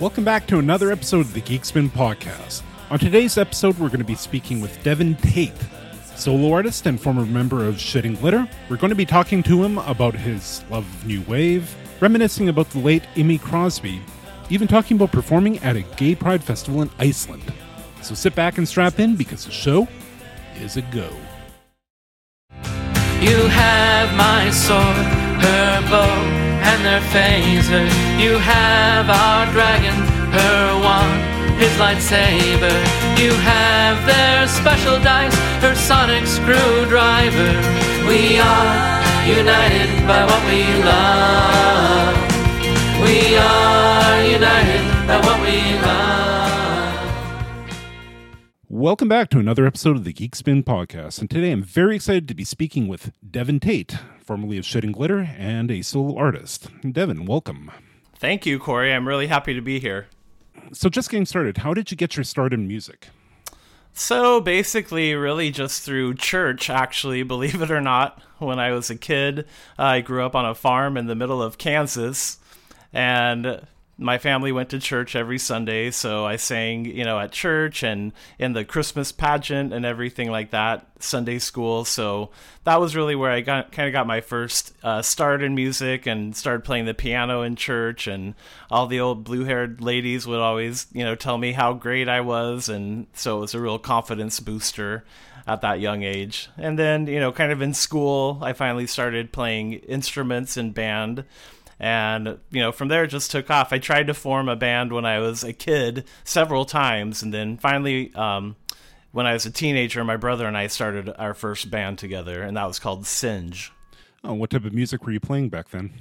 Welcome back to another episode of the Geekspin Podcast. On today's episode, we're going to be speaking with Devin Tate, solo artist and former member of Shit and Glitter. We're going to be talking to him about his love of new wave, reminiscing about the late Amy Crosby, even talking about performing at a gay pride festival in Iceland. So sit back and strap in because the show is a go. You have my sword, her bow, and their phaser. You have our dragon, her wand, his lightsaber. You have their special dice, her sonic screwdriver. We are united by what we love. We are united by what we love. Welcome back to another episode of the Geekspin Podcast. And today I'm very excited to be speaking with Devin Tate, formerly of Shit and Glitter and a solo artist. Devin, welcome. Thank you, Corey. I'm really happy to be here. So, just getting started, how did you get your start in music? So, basically, really just through church, actually, believe it or not. When I was a kid, I grew up on a farm in the middle of Kansas. And my family went to church every Sunday, so I sang, you know, at church and in the Christmas pageant and everything like that, Sunday school. So that was really where I got kind of got my first uh, start in music and started playing the piano in church. And all the old blue-haired ladies would always, you know, tell me how great I was, and so it was a real confidence booster at that young age. And then, you know, kind of in school, I finally started playing instruments in band and you know from there it just took off i tried to form a band when i was a kid several times and then finally um, when i was a teenager my brother and i started our first band together and that was called singe Oh, what type of music were you playing back then?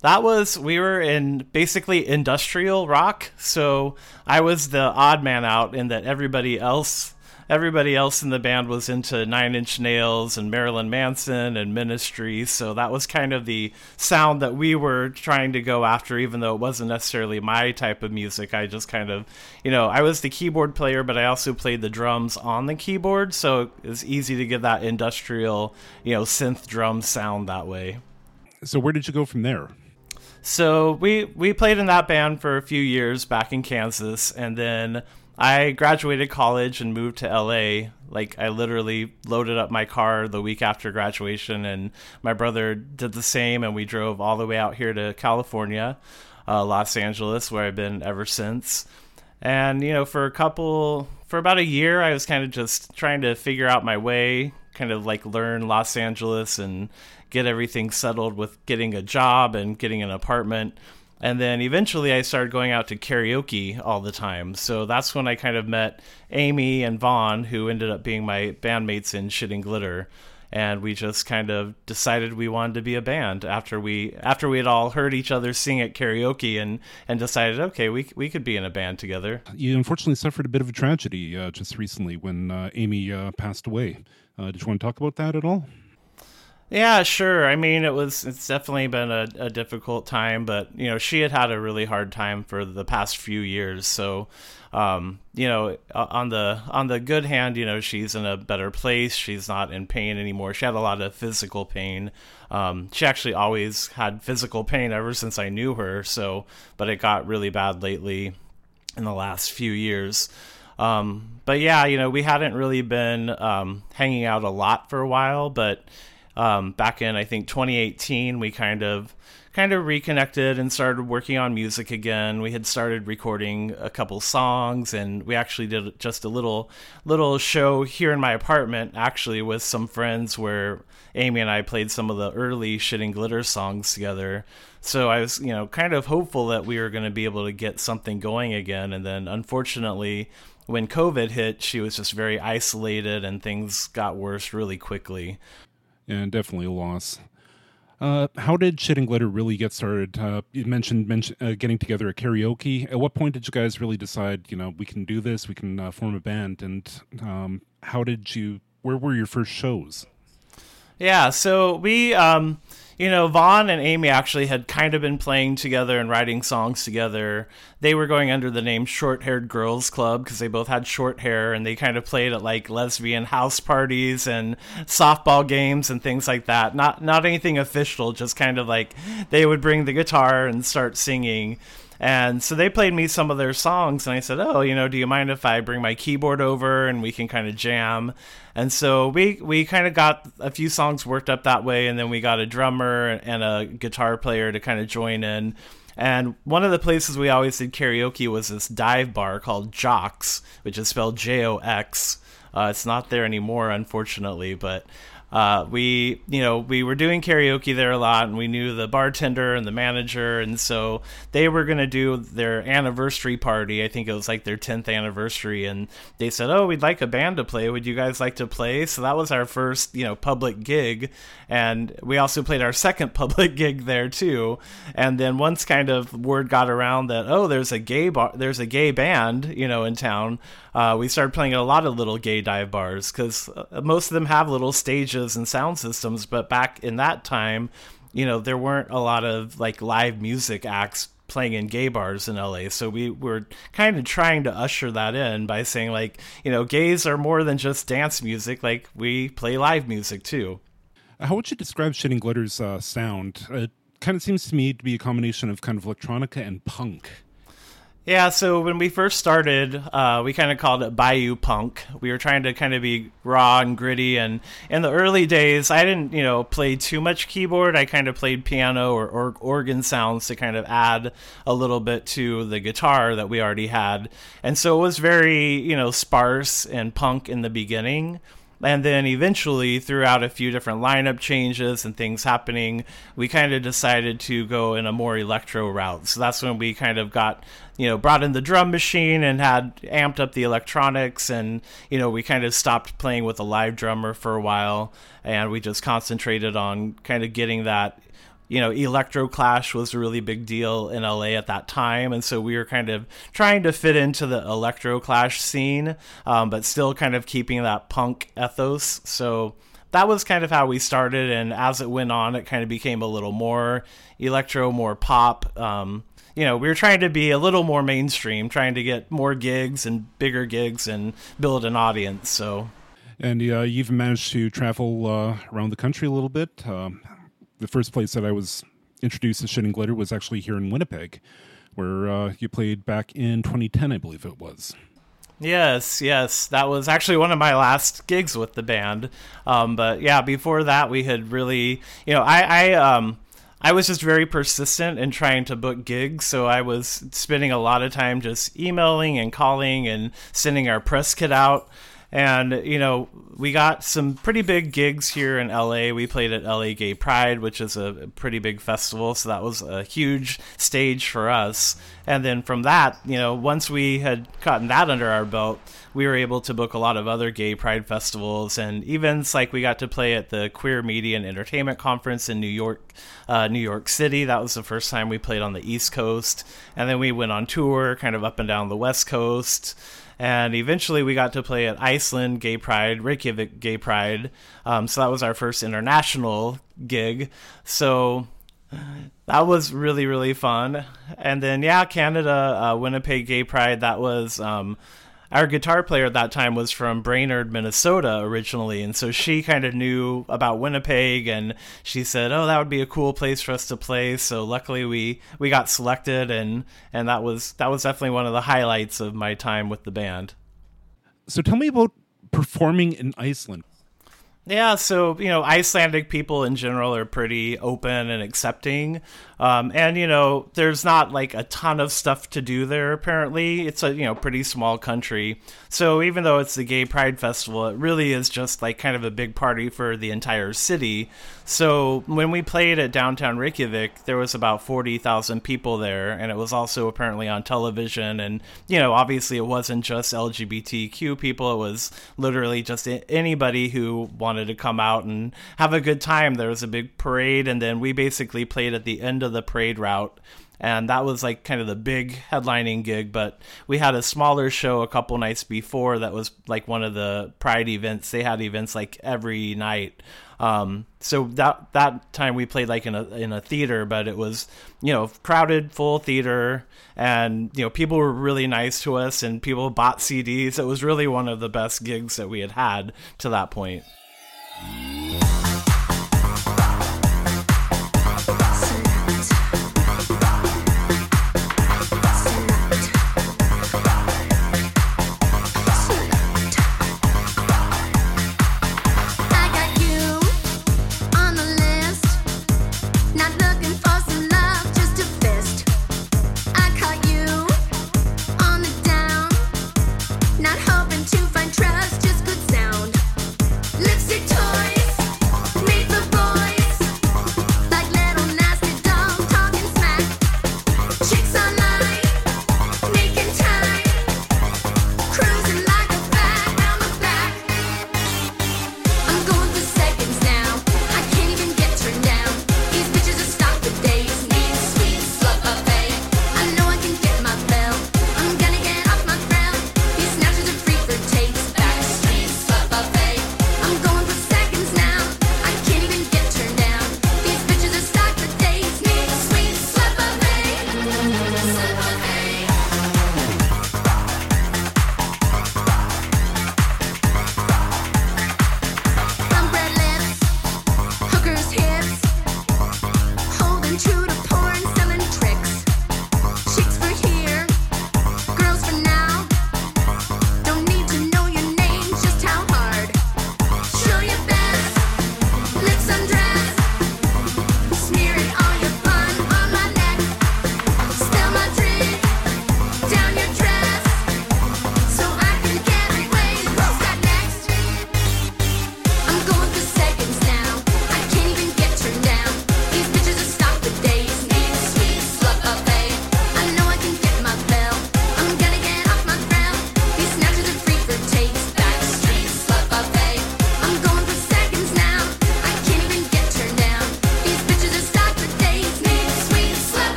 that was we were in basically industrial rock so i was the odd man out in that everybody else everybody else in the band was into Nine Inch Nails and Marilyn Manson and Ministry, so that was kind of the sound that we were trying to go after, even though it wasn't necessarily my type of music. I just kind of, you know, I was the keyboard player, but I also played the drums on the keyboard, so it's easy to get that industrial, you know, synth drum sound that way. So, where did you go from there? So we we played in that band for a few years back in Kansas, and then I graduated college and moved to LA. Like I literally loaded up my car the week after graduation, and my brother did the same, and we drove all the way out here to California, uh, Los Angeles, where I've been ever since. And you know, for a couple, for about a year, I was kind of just trying to figure out my way, kind of like learn Los Angeles and get everything settled with getting a job and getting an apartment. And then eventually I started going out to karaoke all the time. So that's when I kind of met Amy and Vaughn, who ended up being my bandmates in Shit and Glitter. And we just kind of decided we wanted to be a band after we after we had all heard each other sing at karaoke and, and decided okay we we could be in a band together. You unfortunately suffered a bit of a tragedy uh, just recently when uh, Amy uh, passed away. Uh, did you want to talk about that at all? Yeah, sure. I mean, it was it's definitely been a, a difficult time, but you know, she had had a really hard time for the past few years. So, um, you know, on the on the good hand, you know, she's in a better place. She's not in pain anymore. She had a lot of physical pain. Um, she actually always had physical pain ever since I knew her. So, but it got really bad lately in the last few years. Um, but yeah, you know, we hadn't really been um, hanging out a lot for a while, but um, back in I think 2018 we kind of kind of reconnected and started working on music again. We had started recording a couple songs and we actually did just a little little show here in my apartment actually with some friends where Amy and I played some of the early Shit and Glitter songs together. So I was, you know, kind of hopeful that we were going to be able to get something going again and then unfortunately when COVID hit, she was just very isolated and things got worse really quickly and definitely a loss. Uh, how did Shit and Glitter really get started? Uh, you mentioned mention, uh, getting together at karaoke. At what point did you guys really decide, you know, we can do this, we can uh, form a band? And um, how did you, where were your first shows? Yeah, so we, um, you know, Vaughn and Amy actually had kind of been playing together and writing songs together. They were going under the name Short Haired Girls Club because they both had short hair and they kind of played at like lesbian house parties and softball games and things like that. Not not anything official, just kind of like they would bring the guitar and start singing. And so they played me some of their songs, and I said, "Oh, you know, do you mind if I bring my keyboard over and we can kind of jam?" And so we we kind of got a few songs worked up that way, and then we got a drummer and a guitar player to kind of join in. And one of the places we always did karaoke was this dive bar called Jox, which is spelled J O X. Uh, it's not there anymore, unfortunately, but uh, we you know we were doing karaoke there a lot and we knew the bartender and the manager and so they were going to do their anniversary party. I think it was like their 10th anniversary and they said oh we'd like a band to play. Would you guys like to play? So that was our first you know public gig and we also played our second public gig there too. And then once kind of word got around that oh there's a gay bar there's a gay band you know in town uh, we started playing at a lot of little gay dive bars because uh, most of them have little stages and sound systems. But back in that time, you know, there weren't a lot of like live music acts playing in gay bars in LA. So we were kind of trying to usher that in by saying like, you know, gays are more than just dance music. Like we play live music too. How would you describe Shit and Glitter's uh, sound? It kind of seems to me to be a combination of kind of electronica and punk. Yeah, so when we first started, uh, we kind of called it Bayou Punk. We were trying to kind of be raw and gritty. And in the early days, I didn't, you know, play too much keyboard. I kind of played piano or, or organ sounds to kind of add a little bit to the guitar that we already had. And so it was very, you know, sparse and punk in the beginning. And then eventually, throughout a few different lineup changes and things happening, we kind of decided to go in a more electro route. So that's when we kind of got, you know, brought in the drum machine and had amped up the electronics. And, you know, we kind of stopped playing with a live drummer for a while and we just concentrated on kind of getting that you know, Electro Clash was a really big deal in LA at that time, and so we were kind of trying to fit into the Electro Clash scene, um, but still kind of keeping that punk ethos. So that was kind of how we started, and as it went on, it kind of became a little more electro, more pop. Um, you know, we were trying to be a little more mainstream, trying to get more gigs and bigger gigs and build an audience. So. And uh, you've managed to travel uh, around the country a little bit. Um, the first place that I was introduced to Shit and Glitter was actually here in Winnipeg, where uh, you played back in 2010, I believe it was. Yes, yes, that was actually one of my last gigs with the band. Um, but yeah, before that, we had really, you know, I, I, um, I was just very persistent in trying to book gigs, so I was spending a lot of time just emailing and calling and sending our press kit out. And, you know, we got some pretty big gigs here in LA. We played at LA Gay Pride, which is a pretty big festival. So that was a huge stage for us. And then from that, you know, once we had gotten that under our belt, we were able to book a lot of other gay pride festivals and events. Like we got to play at the Queer Media and Entertainment Conference in New York, uh, New York City. That was the first time we played on the East Coast. And then we went on tour kind of up and down the West Coast and eventually we got to play at Iceland Gay Pride, Reykjavik Gay Pride. Um, so that was our first international gig. So that was really really fun. And then yeah, Canada, uh, Winnipeg Gay Pride. That was um, our guitar player at that time was from Brainerd, Minnesota originally, and so she kind of knew about Winnipeg, and she said, "Oh, that would be a cool place for us to play." So luckily, we we got selected, and and that was that was definitely one of the highlights of my time with the band. So tell me about performing in Iceland. Yeah, so you know, Icelandic people in general are pretty open and accepting. Um, and you know, there's not like a ton of stuff to do there. Apparently, it's a you know pretty small country. So even though it's the Gay Pride Festival, it really is just like kind of a big party for the entire city. So when we played at downtown Reykjavik, there was about forty thousand people there, and it was also apparently on television. And you know, obviously, it wasn't just LGBTQ people; it was literally just anybody who wanted to come out and have a good time. There was a big parade, and then we basically played at the end of the parade route and that was like kind of the big headlining gig but we had a smaller show a couple nights before that was like one of the pride events they had events like every night um, so that that time we played like in a in a theater but it was you know crowded full theater and you know people were really nice to us and people bought CDs it was really one of the best gigs that we had had to that point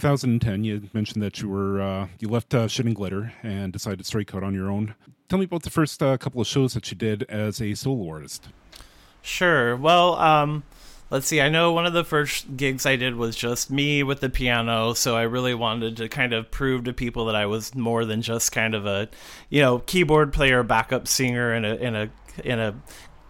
2010, you mentioned that you were uh, you left uh, Shit and Glitter and decided to strike out on your own. Tell me about the first uh, couple of shows that you did as a solo artist. Sure. Well, um, let's see. I know one of the first gigs I did was just me with the piano, so I really wanted to kind of prove to people that I was more than just kind of a, you know, keyboard player, backup singer in a in a in a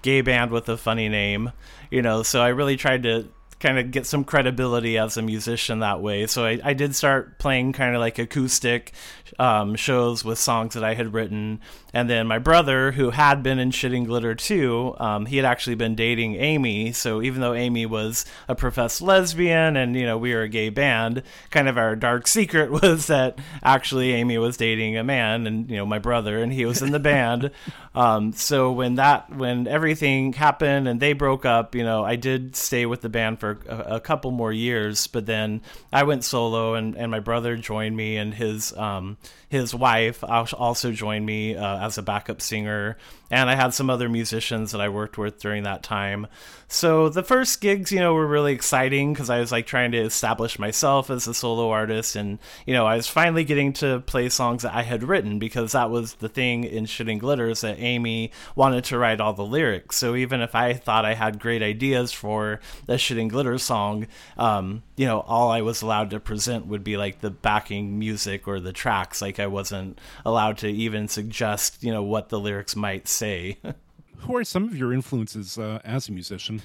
gay band with a funny name, you know. So I really tried to kind of get some credibility as a musician that way. So I, I did start playing kind of like acoustic um, shows with songs that I had written. And then my brother, who had been in Shit and Glitter too, um, he had actually been dating Amy. So even though Amy was a professed lesbian and, you know, we were a gay band, kind of our dark secret was that actually Amy was dating a man and, you know, my brother, and he was in the band. Um, so when that, when everything happened and they broke up, you know, I did stay with the band for a, a couple more years, but then I went solo and, and my brother joined me and his, um, his wife also joined me uh, as a backup singer, and I had some other musicians that I worked with during that time. So the first gigs, you know, were really exciting because I was like trying to establish myself as a solo artist, and you know, I was finally getting to play songs that I had written because that was the thing in Shit and Glitters that Amy wanted to write all the lyrics. So even if I thought I had great ideas for a Shit and Glitter song, um, you know, all I was allowed to present would be like the backing music or the tracks. Like I wasn't allowed to even suggest, you know, what the lyrics might say. Who are some of your influences uh, as a musician?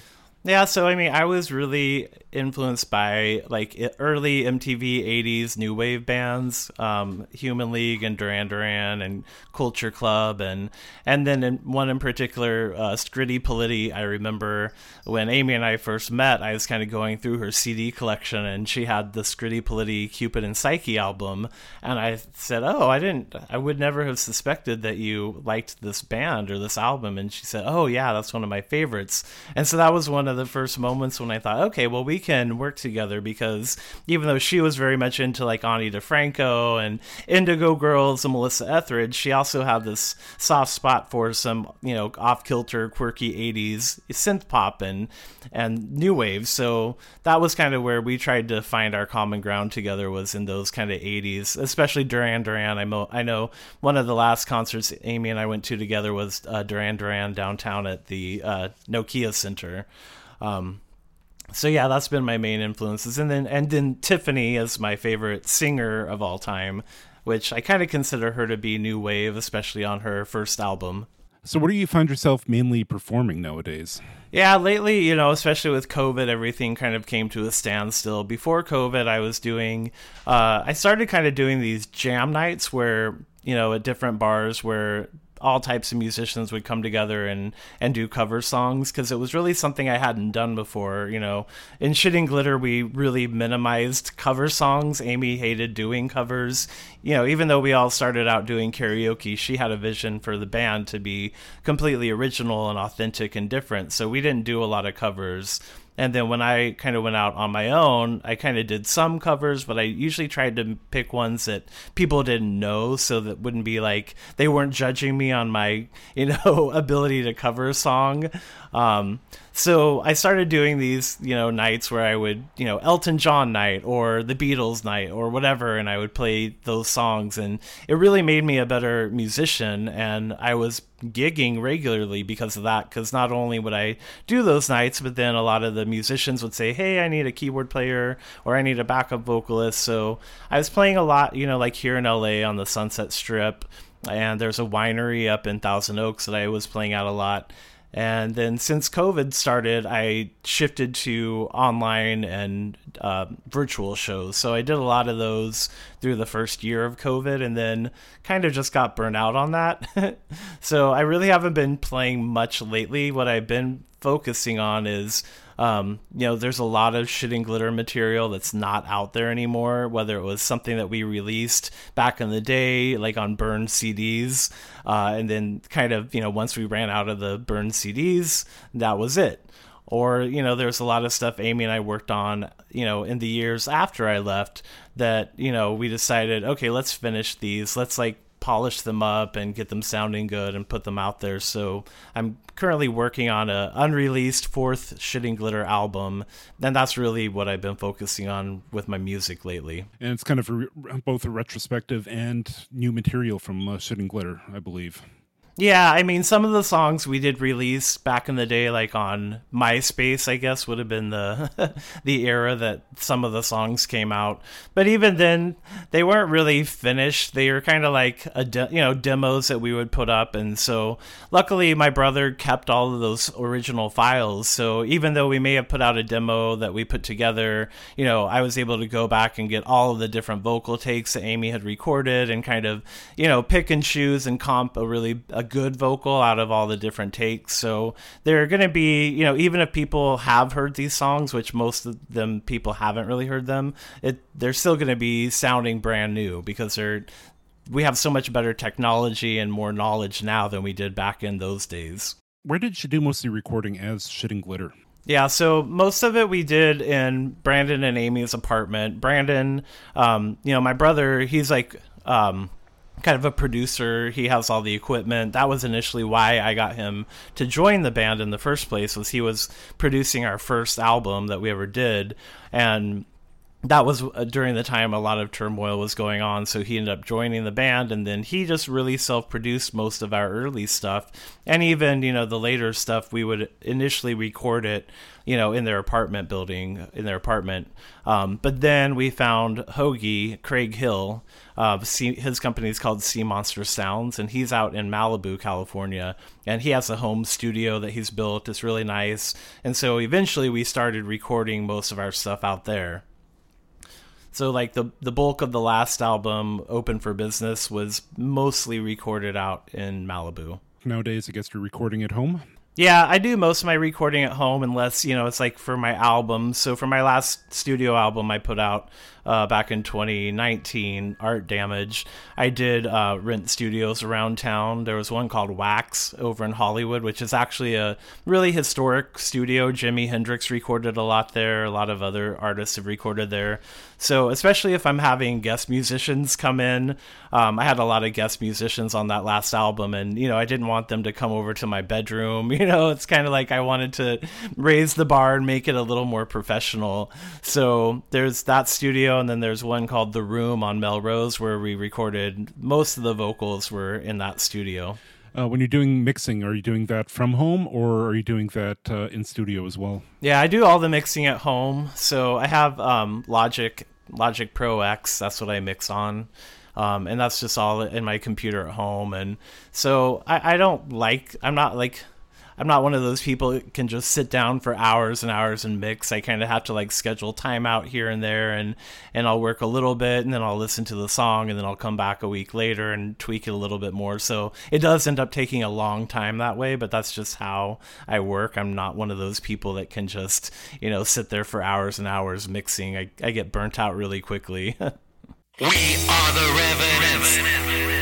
Yeah, so I mean, I was really influenced by like early MTV '80s new wave bands, um, Human League and Duran Duran and Culture Club, and and then in, one in particular, uh, Scritti Politti. I remember when Amy and I first met, I was kind of going through her CD collection, and she had the Scritti Politti Cupid and Psyche album, and I said, "Oh, I didn't, I would never have suspected that you liked this band or this album," and she said, "Oh yeah, that's one of my favorites," and so that was one of the first moments when I thought, okay, well, we can work together because even though she was very much into like Ani DiFranco and Indigo Girls and Melissa Etheridge, she also had this soft spot for some, you know, off kilter, quirky 80s synth pop and, and new wave. So that was kind of where we tried to find our common ground together was in those kind of 80s, especially Duran Duran. I, mo- I know one of the last concerts Amy and I went to together was uh, Duran Duran downtown at the uh, Nokia Center. Um, so yeah, that's been my main influences, and then and then Tiffany is my favorite singer of all time, which I kind of consider her to be new wave, especially on her first album. So, where do you find yourself mainly performing nowadays? Yeah, lately, you know, especially with COVID, everything kind of came to a standstill. Before COVID, I was doing, uh, I started kind of doing these jam nights where, you know, at different bars where all types of musicians would come together and and do cover songs because it was really something I hadn't done before. You know, in Shit and Glitter, we really minimized cover songs. Amy hated doing covers. You know, even though we all started out doing karaoke, she had a vision for the band to be completely original and authentic and different. So we didn't do a lot of covers. And then when I kind of went out on my own, I kind of did some covers, but I usually tried to pick ones that people didn't know so that wouldn't be like they weren't judging me on my, you know, ability to cover a song. Um, so I started doing these, you know, nights where I would, you know, Elton John night or the Beatles night or whatever, and I would play those songs, and it really made me a better musician. And I was gigging regularly because of that. Because not only would I do those nights, but then a lot of the musicians would say, "Hey, I need a keyboard player or I need a backup vocalist." So I was playing a lot, you know, like here in LA on the Sunset Strip, and there's a winery up in Thousand Oaks that I was playing at a lot and then since COVID started, I shifted to online and uh, virtual shows. So I did a lot of those through the first year of COVID and then kind of just got burnt out on that. so I really haven't been playing much lately. What I've been focusing on is um, you know, there's a lot of Shit and Glitter material that's not out there anymore, whether it was something that we released back in the day, like on burned CDs, uh, and then kind of, you know, once we ran out of the burned CDs, that was it. Or, you know, there's a lot of stuff Amy and I worked on, you know, in the years after I left that, you know, we decided, okay, let's finish these. Let's like polish them up and get them sounding good and put them out there. So I'm currently working on a unreleased fourth Shit and Glitter album, and that's really what I've been focusing on with my music lately. And it's kind of a, both a retrospective and new material from uh, Shit and Glitter, I believe. Yeah, I mean, some of the songs we did release back in the day, like on MySpace, I guess would have been the the era that some of the songs came out. But even then, they weren't really finished. They were kind of like a de- you know demos that we would put up, and so luckily my brother kept all of those original files. So even though we may have put out a demo that we put together, you know, I was able to go back and get all of the different vocal takes that Amy had recorded, and kind of you know pick and choose and comp a really a good vocal out of all the different takes. So they're going to be, you know, even if people have heard these songs, which most of them people haven't really heard them, it they're still going to be sounding brand new because they're we have so much better technology and more knowledge now than we did back in those days. Where did you do mostly recording as Shit and Glitter? Yeah, so most of it we did in Brandon and Amy's apartment. Brandon, um, you know, my brother, he's like um, kind of a producer. He has all the equipment. That was initially why I got him to join the band in the first place. Was he was producing our first album that we ever did, and that was uh, during the time a lot of turmoil was going on so he ended up joining the band and then he just really self-produced most of our early stuff and even you know the later stuff we would initially record it you know in their apartment building in their apartment. Um, but then we found hoagie craig hill uh, his company is called sea monster sounds and he's out in malibu california and he has a home studio that he's built. It's really nice. And so eventually we started recording most of our stuff out there so like the the bulk of the last album, Open for Business, was mostly recorded out in Malibu. Nowadays, I guess you're recording at home. Yeah, I do most of my recording at home, unless you know it's like for my albums. So for my last studio album, I put out uh, back in 2019, Art Damage. I did uh, rent studios around town. There was one called Wax over in Hollywood, which is actually a really historic studio. Jimi Hendrix recorded a lot there. A lot of other artists have recorded there. So, especially if I'm having guest musicians come in, um, I had a lot of guest musicians on that last album, and you know, I didn't want them to come over to my bedroom. You know, it's kind of like I wanted to raise the bar and make it a little more professional. So, there's that studio, and then there's one called The Room on Melrose where we recorded most of the vocals were in that studio. Uh, when you're doing mixing, are you doing that from home or are you doing that uh, in studio as well? Yeah, I do all the mixing at home. So I have um, Logic Logic Pro X. That's what I mix on. Um, and that's just all in my computer at home. And so I, I don't like, I'm not like I'm not one of those people that can just sit down for hours and hours and mix. I kind of have to like schedule time out here and there, and and I'll work a little bit, and then I'll listen to the song, and then I'll come back a week later and tweak it a little bit more. So it does end up taking a long time that way, but that's just how I work. I'm not one of those people that can just you know sit there for hours and hours mixing. I, I get burnt out really quickly. we are the Revenants.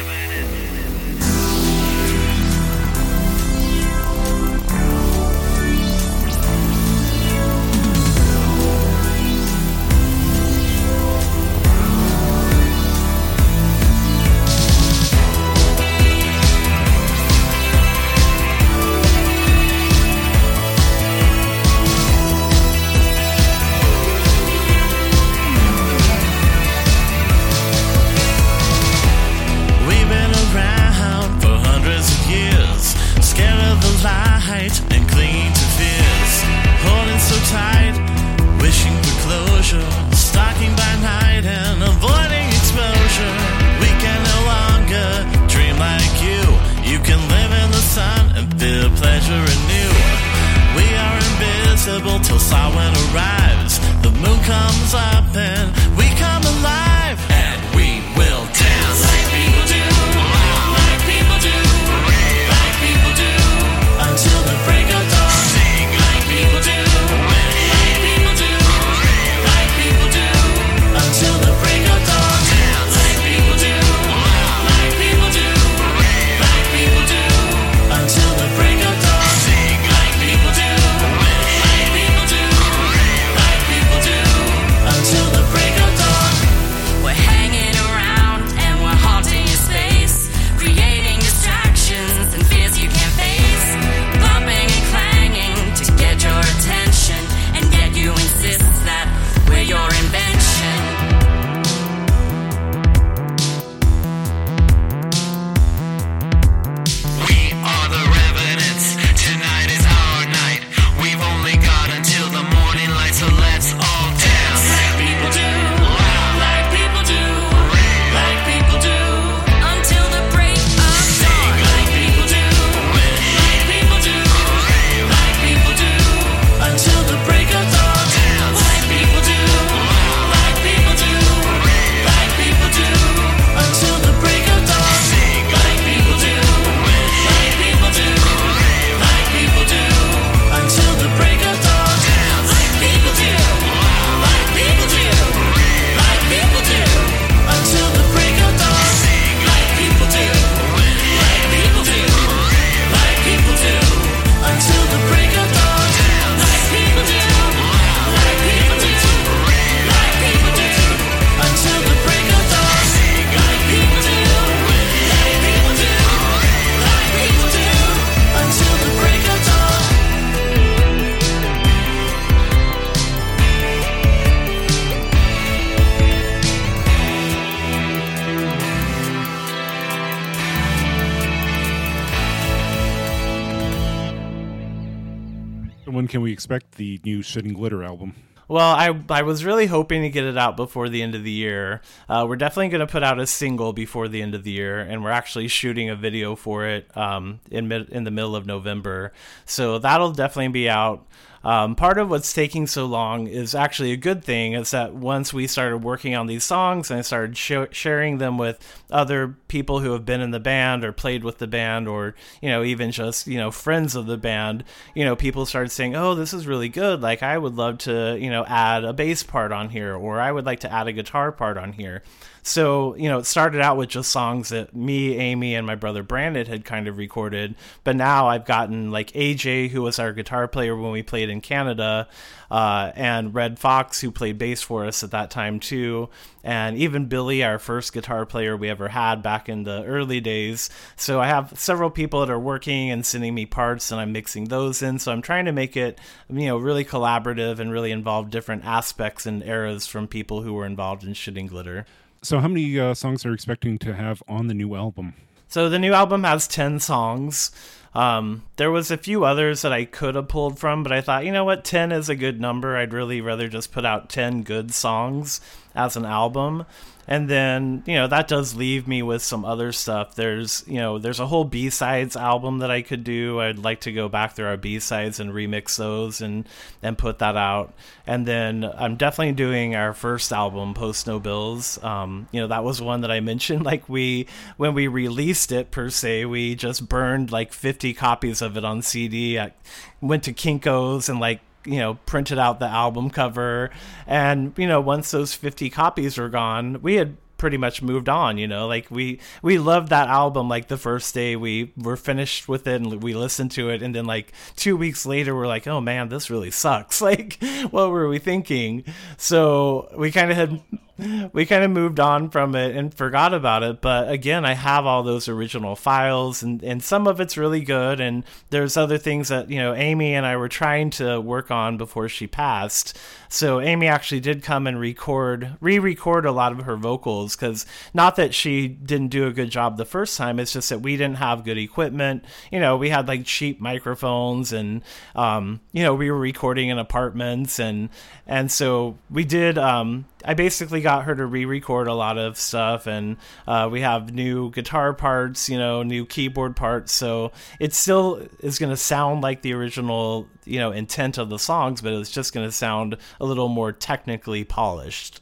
When can we expect the new Shit and Glitter album? Well, I I was really hoping to get it out before the end of the year. Uh, we're definitely going to put out a single before the end of the year, and we're actually shooting a video for it um, in mid, in the middle of November. So that'll definitely be out. Um, part of what's taking so long is actually a good thing. Is that once we started working on these songs and I started sh- sharing them with other people who have been in the band or played with the band, or you know even just you know friends of the band, you know people started saying, "Oh, this is really good. Like I would love to you know add a bass part on here, or I would like to add a guitar part on here." So, you know, it started out with just songs that me, Amy, and my brother Brandon had kind of recorded. But now I've gotten like AJ, who was our guitar player when we played in Canada, uh, and Red Fox, who played bass for us at that time too, and even Billy, our first guitar player we ever had back in the early days. So I have several people that are working and sending me parts, and I'm mixing those in. So I'm trying to make it, you know, really collaborative and really involve different aspects and eras from people who were involved in Shit and Glitter. So, how many uh, songs are you expecting to have on the new album? So the new album has ten songs. Um, there was a few others that I could have pulled from, but I thought, you know what, ten is a good number. I'd really rather just put out ten good songs as an album and then you know that does leave me with some other stuff. There's you know there's a whole b-sides album that i could do. I'd like to go back through our b-sides and remix those and and put that out. And then i'm definitely doing our first album post no bills. Um, you know that was one that i mentioned. Like we when we released it per se we just burned like 50 copies of it on cd I went to kinkos and like you know printed out the album cover. And you know once those 50 copies were gone we had pretty much moved on you know like we we loved that album like the first day we were finished with it and we listened to it. And then like two weeks later we're like oh man this really sucks. Like what were we thinking? So we kind of had we kind of moved on from it and forgot about it. But again, I have all those original files, and, and some of it's really good. And there's other things that, you know, Amy and I were trying to work on before she passed. So Amy actually did come and record, re record a lot of her vocals because not that she didn't do a good job the first time, it's just that we didn't have good equipment. You know, we had like cheap microphones and, um, you know, we were recording in apartments and, and so we did, um, I basically got her to re-record a lot of stuff, and uh, we have new guitar parts, you know, new keyboard parts. So it still is going to sound like the original, you know, intent of the songs, but it's just going to sound a little more technically polished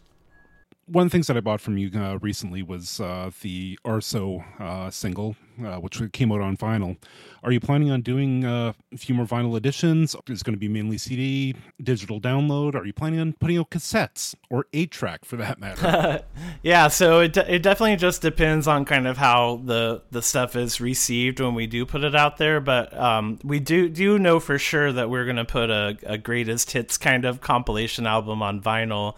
one of the things that I bought from you uh, recently was uh, the Arso uh, single, uh, which came out on vinyl. Are you planning on doing uh, a few more vinyl editions? Is going to be mainly CD, digital download? Are you planning on putting out cassettes or eight track for that matter? yeah, so it, it definitely just depends on kind of how the the stuff is received when we do put it out there. But um, we do do know for sure that we're going to put a, a greatest hits kind of compilation album on vinyl.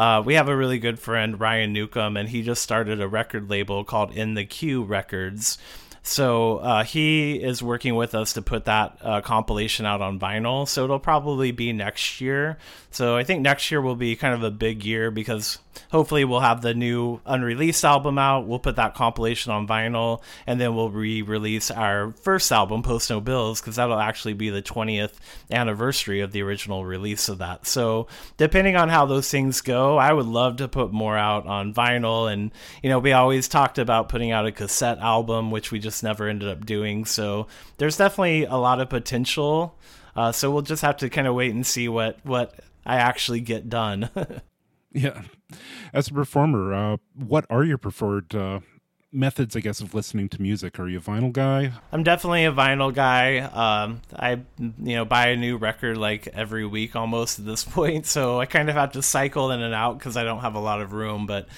Uh, we have a really good friend, Ryan Newcomb, and he just started a record label called In the Queue Records. So uh, he is working with us to put that uh, compilation out on vinyl. So it'll probably be next year. So I think next year will be kind of a big year because hopefully we'll have the new unreleased album out. We'll put that compilation on vinyl, and then we'll re-release our first album, Post No Bills, because that'll actually be the 20th anniversary of the original release of that. So depending on how those things go, I would love to put more out on vinyl. And you know, we always talked about putting out a cassette album, which we just never ended up doing. So there's definitely a lot of potential. Uh, so we'll just have to kind of wait and see what what I actually get done. yeah. As a performer, uh, what are your preferred uh, methods, I guess, of listening to music? Are you a vinyl guy? I'm definitely a vinyl guy. Um, I, you know, buy a new record like every week almost at this point, so I kind of have to cycle in and out because I don't have a lot of room. But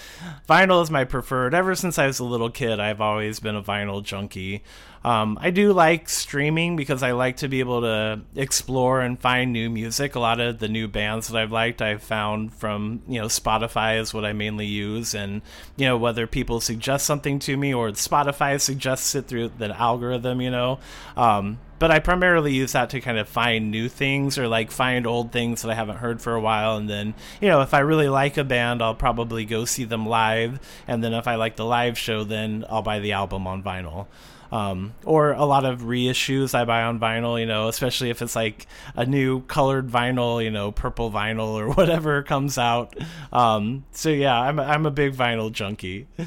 vinyl is my preferred. Ever since I was a little kid, I've always been a vinyl junkie. Um, I do like streaming because I like to be able to explore and find new music. A lot of the new bands that I've liked, I've found from you know Spotify is what I mainly use, and you know whether people suggest something to me or Spotify suggests it through the algorithm, you know. Um, but I primarily use that to kind of find new things or like find old things that I haven't heard for a while. And then, you know, if I really like a band, I'll probably go see them live. And then if I like the live show, then I'll buy the album on vinyl. um, or a lot of reissues I buy on vinyl. You know, especially if it's like a new colored vinyl, you know, purple vinyl or whatever comes out. Um, so yeah, I'm I'm a big vinyl junkie.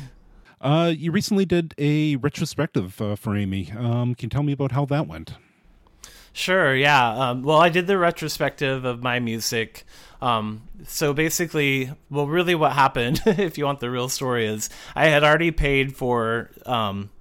Uh, you recently did a retrospective uh, for Amy. Um, can you tell me about how that went? Sure, yeah. Um, well, I did the retrospective of my music. Um, so basically, well, really, what happened, if you want the real story, is I had already paid for um,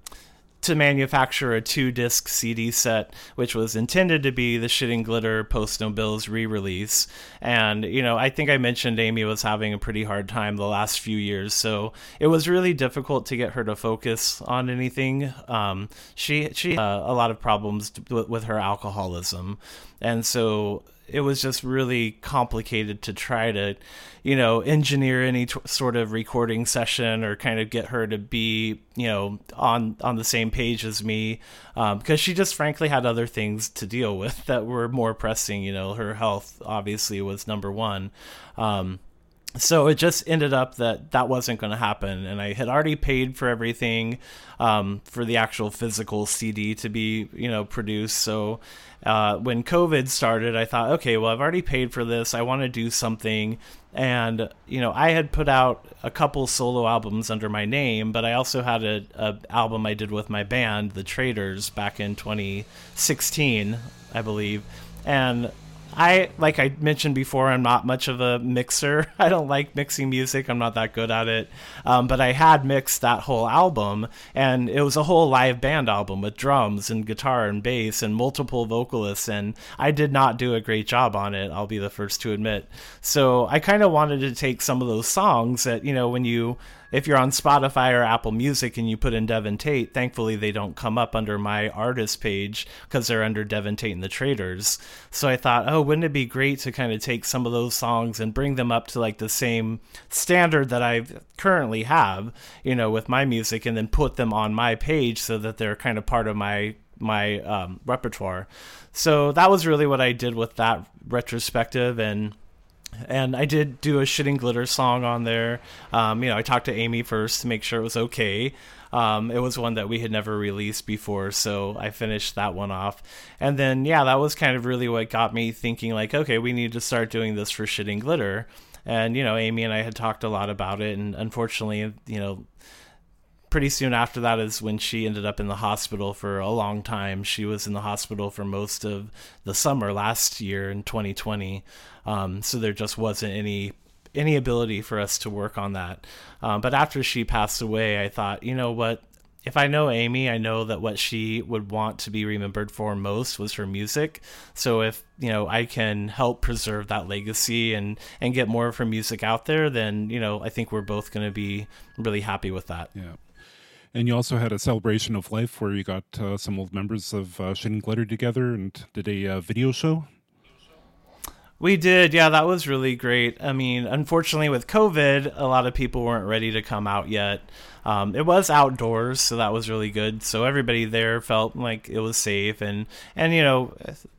to manufacture a two disc CD set, which was intended to be the Shit and Glitter Post No Bills re release. And, you know, I think I mentioned Amy was having a pretty hard time the last few years. So it was really difficult to get her to focus on anything. Um, she, she, uh, a lot of problems with, with her alcoholism. And so it was just really complicated to try to, you know, engineer any t- sort of recording session or kind of get her to be, you know, on on the same page as me, um, because she just frankly had other things to deal with that were more pressing. You know, her health obviously was number one. Um, so it just ended up that that wasn't going to happen and i had already paid for everything um, for the actual physical cd to be you know produced. So uh, when covid started i thought okay well i've already paid for this. I want to do something. And you know i had put out a couple solo albums under my name but i also had a, a album i did with my band the traders back in 2016 i believe. And I like I mentioned before, I'm not much of a mixer. I don't like mixing music. I'm not that good at it. Um, but I had mixed that whole album, and it was a whole live band album with drums and guitar and bass and multiple vocalists. And I did not do a great job on it. I'll be the first to admit. So I kind of wanted to take some of those songs that you know when you if you're on Spotify or Apple Music and you put in Devin Tate, thankfully they don't come up under my artist page because they're under Devin Tate and the Traders. So I thought, oh, wouldn't it be great to kind of take some of those songs and bring them up to like the same standard that I currently have, you know, with my music, and then put them on my page so that they're kind of part of my my um, repertoire. So that was really what I did with that retrospective and and I did do a Shit and Glitter song on there. Um, you know, I talked to Amy first to make sure it was okay. Um, it was one that we had never released before, so I finished that one off. And then, yeah, that was kind of really what got me thinking, like, okay, we need to start doing this for Shit and Glitter. And you know, Amy and I had talked a lot about it, and unfortunately, you know, pretty soon after that is when she ended up in the hospital for a long time. She was in the hospital for most of the summer last year in 2020. Um, so there just wasn't any any ability for us to work on that. Um, but after she passed away, I thought, you know what? If I know Amy, I know that what she would want to be remembered for most was her music. So if you know I can help preserve that legacy and and get more of her music out there, then you know I think we're both going to be really happy with that. Yeah. And you also had a celebration of life where you got uh, some old members of uh, Shit and Glitter together and did a uh, video show. We did, yeah, that was really great. I mean, unfortunately, with COVID, a lot of people weren't ready to come out yet. Um, it was outdoors, so that was really good. So everybody there felt like it was safe, and and you know,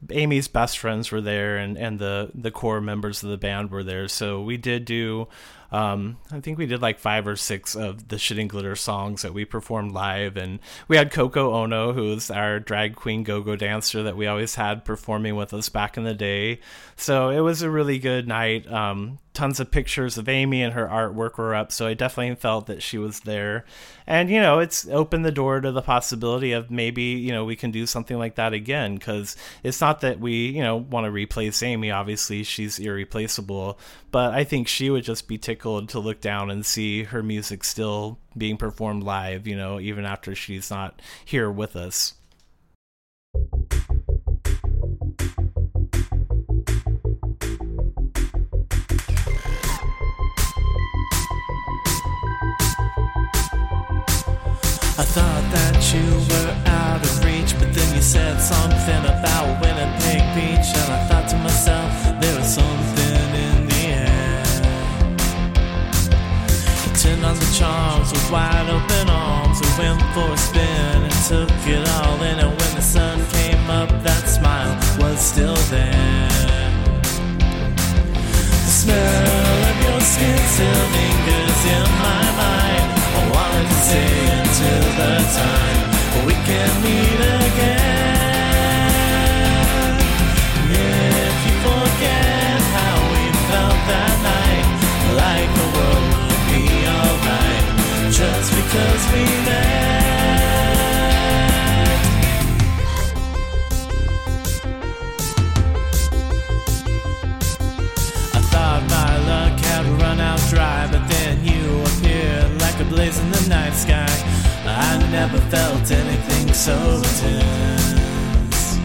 Amy's best friends were there, and and the the core members of the band were there. So we did do um, I think we did like five or six of the Shit and Glitter songs that we performed live, and we had Coco Ono, who's our drag queen go-go dancer that we always had performing with us back in the day. So it was a really good night. Um, tons of pictures of Amy and her artwork were up, so I definitely felt that she was there. And you know, it's opened the door to the possibility of maybe you know we can do something like that again because it's not that we you know want to replace Amy. Obviously, she's irreplaceable, but I think she would just be tickled to look down and see her music still being performed live. You know, even after she's not here with us. I thought that you were out of reach, but then you said something about Winnipeg Beach, and I thought to myself, there was something Turned on the charms with wide open arms, we went for a spin and took it all in, and when the sun came up, that smile was still there. The smell of your skin still lingers in my mind. I wanted to say until the time we can meet in the night sky. I never felt anything so intense.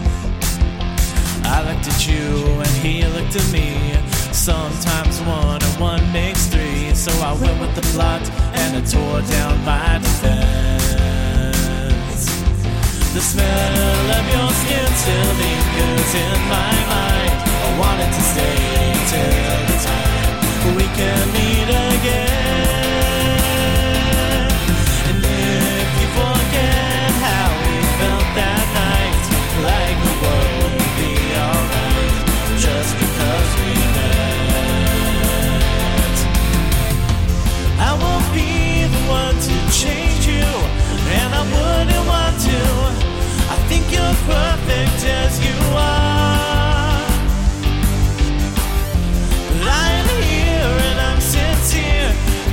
I looked at you and he looked at me. Sometimes one and one makes three, so I went with the plot and I tore down my defense. The smell of your skin still lingers in my mind. I wanted to stay till the time we can meet again.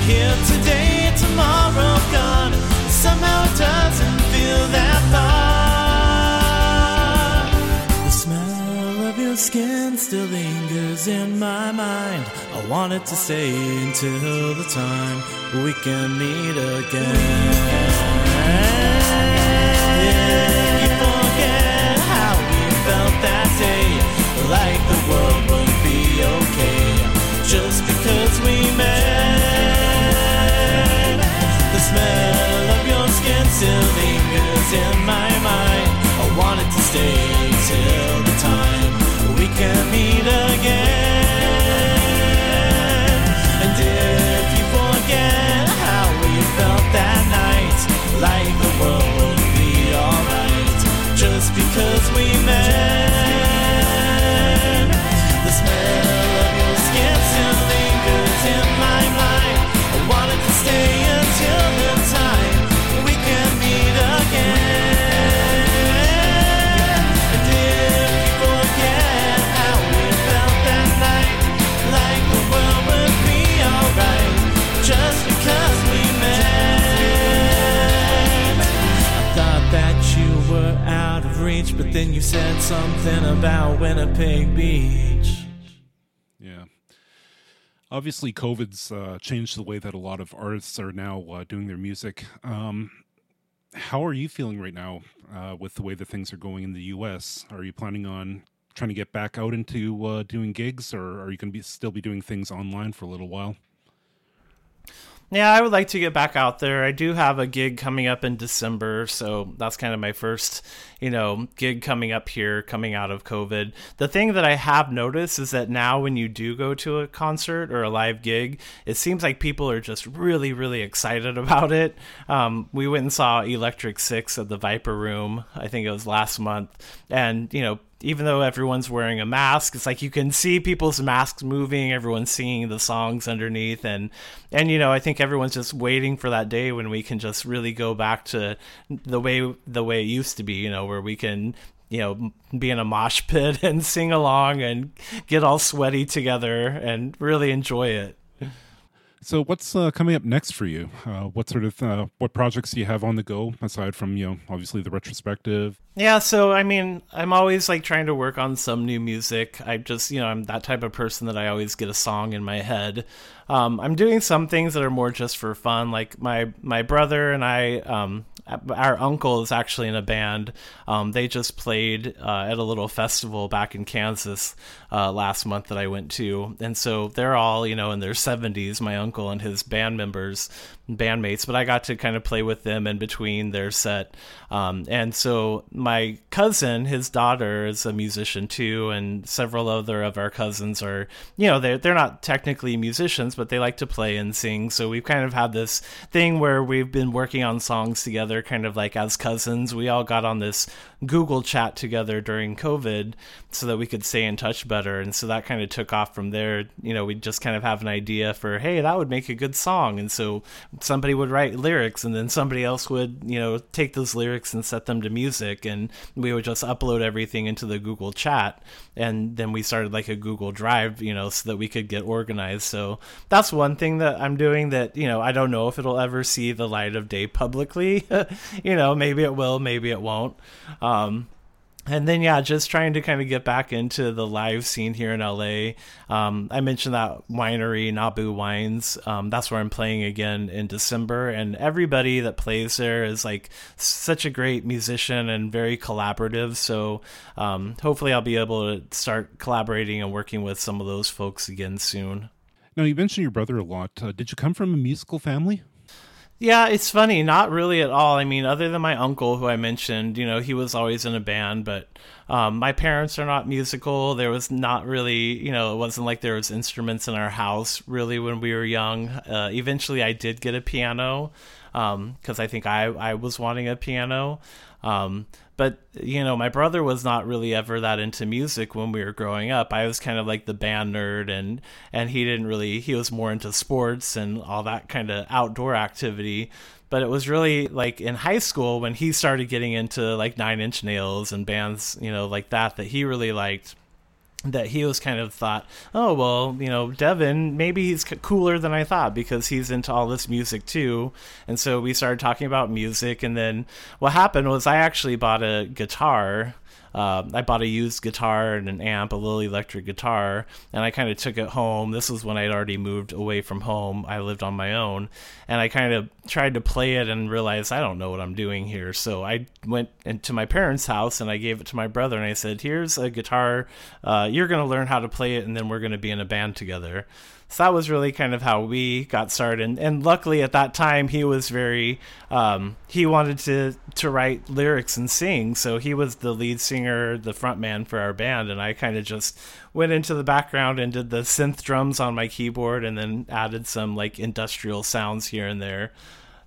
Here today, tomorrow gone. Somehow it doesn't feel that far. The smell of your skin still lingers in my mind. I want it to stay until the time we can meet again. In my mind. I want it to stay then you said something about Winnipeg Beach. Yeah. Obviously, COVID's uh, changed the way that a lot of artists are now uh, doing their music. Um, how are you feeling right now uh, with the way that things are going in the U.S.? Are you planning on trying to get back out into uh, doing gigs, or are you going to be still be doing things online for a little while? Yeah, I would like to get back out there. I do have a gig coming up in December, so that's kind of my first, you know, gig coming up here coming out of COVID. The thing that I have noticed is that now when you do go to a concert or a live gig, it seems like people are just really, really excited about it. Um, we went and saw Electric Six at the Viper Room, I think it was last month, and you know, even though everyone's wearing a mask, it's like you can see people's masks moving, everyone's singing the songs underneath and and you know, I think everyone's just waiting for that day when we can just really go back to the way the way it used to be, you know, where we can you know, be in a mosh pit and sing along and get all sweaty together and really enjoy it. So, what's uh, coming up next for you? Uh, what sort of uh, what projects do you have on the go aside from you know obviously the retrospective? Yeah, so I mean, I'm always like trying to work on some new music. I just, you know, I'm that type of person that I always get a song in my head. Um, I'm doing some things that are more just for fun. Like my my brother and I, um, our uncle is actually in a band. Um, they just played uh, at a little festival back in Kansas uh, last month that I went to, and so they're all you know in their 70s. My uncle and his band members, bandmates, but I got to kind of play with them in between their set. Um, and so my cousin, his daughter, is a musician too, and several other of our cousins are, you know, they're they're not technically musicians, but they like to play and sing. So we've kind of had this thing where we've been working on songs together, kind of like as cousins. We all got on this Google chat together during COVID so that we could stay in touch better. And so that kind of took off from there. You know, we'd just kind of have an idea for, hey, that would make a good song. And so somebody would write lyrics and then somebody else would, you know, take those lyrics and set them to music. And we would just upload everything into the Google chat. And then we started like a Google Drive, you know, so that we could get organized. So that's one thing that I'm doing that, you know, I don't know if it'll ever see the light of day publicly. you know, maybe it will, maybe it won't. And then yeah just trying to kind of get back into the live scene here in la um, i mentioned that winery nabu wines. Um, that's where i'm playing again in december. And everybody that plays there is like such a great musician and very collaborative. So um, hopefully i'll be able to start collaborating and working with some of those folks again soon. Now you mentioned your brother a lot. Uh, did you come from a musical family yeah, it's funny. Not really at all. I mean, other than my uncle, who I mentioned, you know, he was always in a band, but um, my parents are not musical. There was not really, you know, it wasn't like there was instruments in our house really when we were young. Uh, eventually, I did get a piano because um, I think I I was wanting a piano. Um, but you know, my brother was not really ever that into music when we were growing up. I was kind of like the band nerd, and and he didn't really. He was more into sports and all that kind of outdoor activity. But it was really like in high school when he started getting into like Nine Inch Nails and bands, you know, like that that he really liked that he was kind of thought, oh well, you know, Devin, maybe he's cooler than I thought because he's into all this music too. And so we started talking about music, and then what happened was I actually bought a guitar uh, I bought a used guitar and an amp, a little electric guitar, and I kind of took it home. This was when I'd already moved away from home. I lived on my own, and I kind of tried to play it and realized I don't know what I'm doing here. So I went into my parents' house and I gave it to my brother, and I said, "Here's a guitar. Uh, you're going to learn how to play it, and then we're going to be in a band together." So that was really kind of how we got started. And, and luckily at that time he was very um, he wanted to to write lyrics and sing. So he was the lead singer, the front man for our band, and I kind of just went into the background and did the synth drums on my keyboard and then added some like industrial sounds here and there.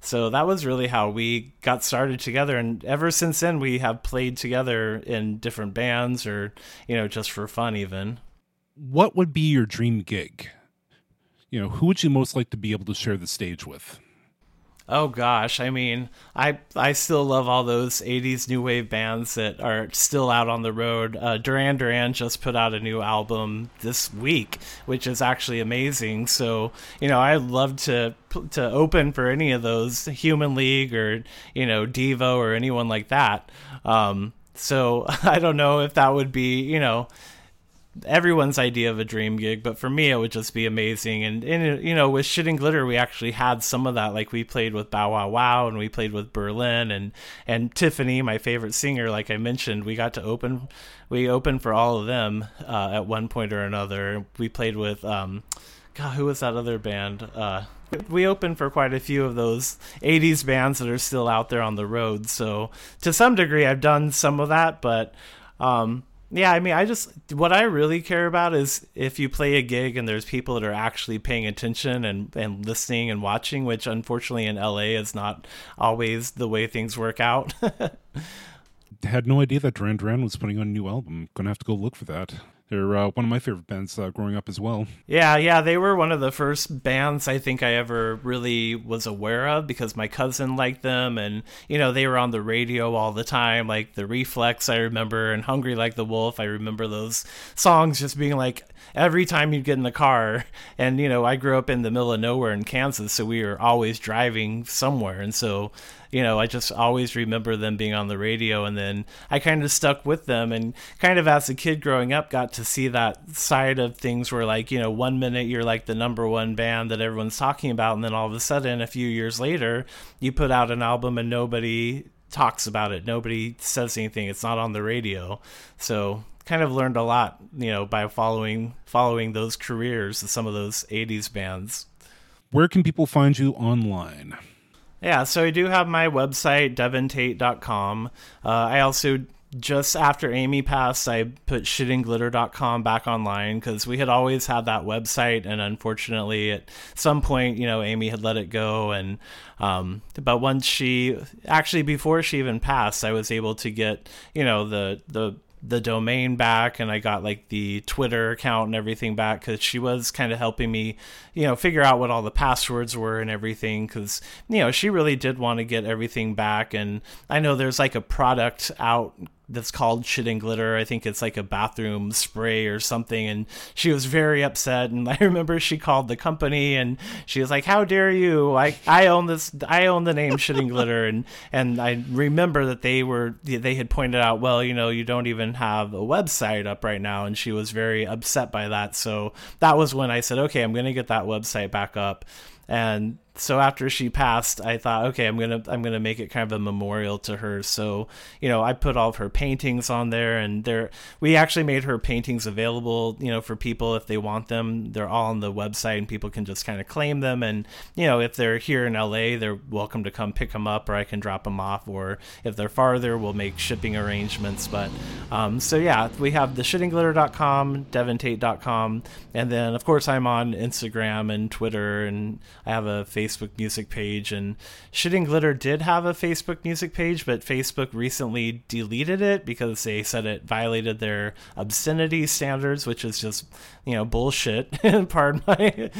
So that was really how we got started together. And ever since then, we have played together in different bands or, you know, just for fun, even. What would be your dream gig? You know, who would you most like to be able to share the stage with? Oh gosh, I mean, I I still love all those '80s new wave bands that are still out on the road. Uh, Duran Duran just put out a new album this week, which is actually amazing. So you know, I'd love to to open for any of those Human League or you know Devo or anyone like that. Um, so I don't know if that would be you know everyone's idea of a dream gig, but for me, it would just be amazing. And, and you know, with Shit and Glitter, we actually had some of that. Like we played with Bow Wow Wow, and we played with Berlin, and and Tiffany, my favorite singer. Like I mentioned, we got to open, we opened for all of them uh, at one point or another. We played with, um, God, who was that other band? Uh, we opened for quite a few of those 80s bands that are still out there on the road. So to some degree, I've done some of that, but um, yeah, I mean, I just what I really care about is if you play a gig and there's people that are actually paying attention and and listening and watching, which unfortunately in LA is not always the way things work out. Had no idea that Duran Duran was putting on a new album. Gonna have to go look for that. They're uh, one of my favorite bands uh, growing up as well. Yeah, yeah, they were one of the first bands I think I ever really was aware of because my cousin liked them, and you know they were on the radio all the time, like the Reflex I remember, and Hungry Like the Wolf. I remember those songs just being like every time you'd get in the car, and you know I grew up in the middle of nowhere in Kansas, so we were always driving somewhere, and so you know, I just always remember them being on the radio, and then I kind of stuck with them, and kind of as a kid growing up, got to see that side of things where, like, you know, one minute you're like the number one band that everyone's talking about, and then all of a sudden, a few years later, you put out an album and nobody talks about it, nobody says anything, it's not on the radio, so kind of learned a lot, you know, by following following those careers some of those '80s bands. Where can people find you online? Yeah, so I do have my website, devintate.com. Uh, I also just after Amy passed, I put shitandglitter.com back online because we had always had that website, and unfortunately, at some point, you know, Amy had let it go. And um, but once she actually before she even passed, I was able to get you know the the the domain back and I got like the Twitter account and everything back because she was kind of helping me, you know, figure out what all the passwords were and everything because, you know, she really did want to get everything back. And I know there's like a product out that's called shit and glitter. I think it's like a bathroom spray or something. And she was very upset. And I remember she called the company and she was like, "How dare you? I I own this. I own the name shit and glitter." And and I remember that they were they had pointed out, well, you know, you don't even have a website up right now, and she was very upset by that. So that was when I said, okay, I'm going to get that website back up. And so after she passed, I thought, okay, I'm gonna I'm gonna make it kind of a memorial to her. So you know, I put all of her paintings on there, and there we actually made her paintings available, you know, for people if they want them. They're all on the website, and people can just kind of claim them. And you know, if they're here in LA, they're welcome to come pick them up, or I can drop them off. Or if they're farther, we'll make shipping arrangements. But um, so yeah, we have the shitandglitter.com, devontate.com, and then of course I'm on Instagram and Twitter, and I have a Facebook Facebook music page. And Shit and Glitter did have a Facebook music page, but Facebook recently deleted it because they said it violated their obscenity standards, which is just, you know, bullshit. Pardon my.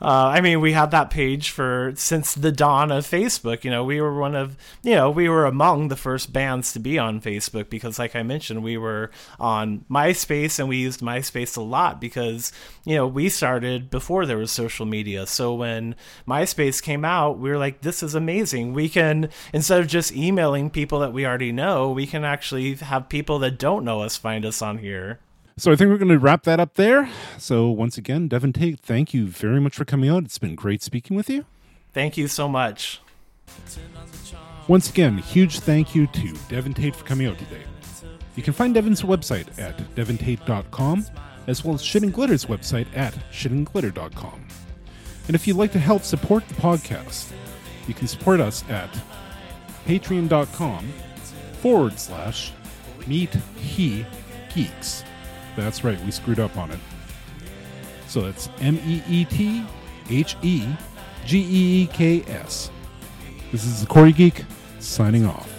Uh, I mean, we had that page for since the dawn of Facebook. You know, we were one of, you know, we were among the first bands to be on Facebook because, like I mentioned, we were on MySpace and we used MySpace a lot because, you know, we started before there was social media. So when MySpace came out, we were like, this is amazing. We can, instead of just emailing people that we already know, we can actually have people that don't know us find us on here. So I think we're going to wrap that up there. So once again, Devon Tate, thank you very much for coming out. It's been great speaking with you. Thank you so much. Once again, huge thank you to Devon Tate for coming out today. You can find Devon's website at devontate.com, as well as Shit and Glitter's website at shitandglitter.com. And if you'd like to help support the podcast, you can support us at patreon.com forward slash meet he geeks. That's right, we screwed up on it. So that's M E E T H E G E E K S. This is the Corey Geek signing off.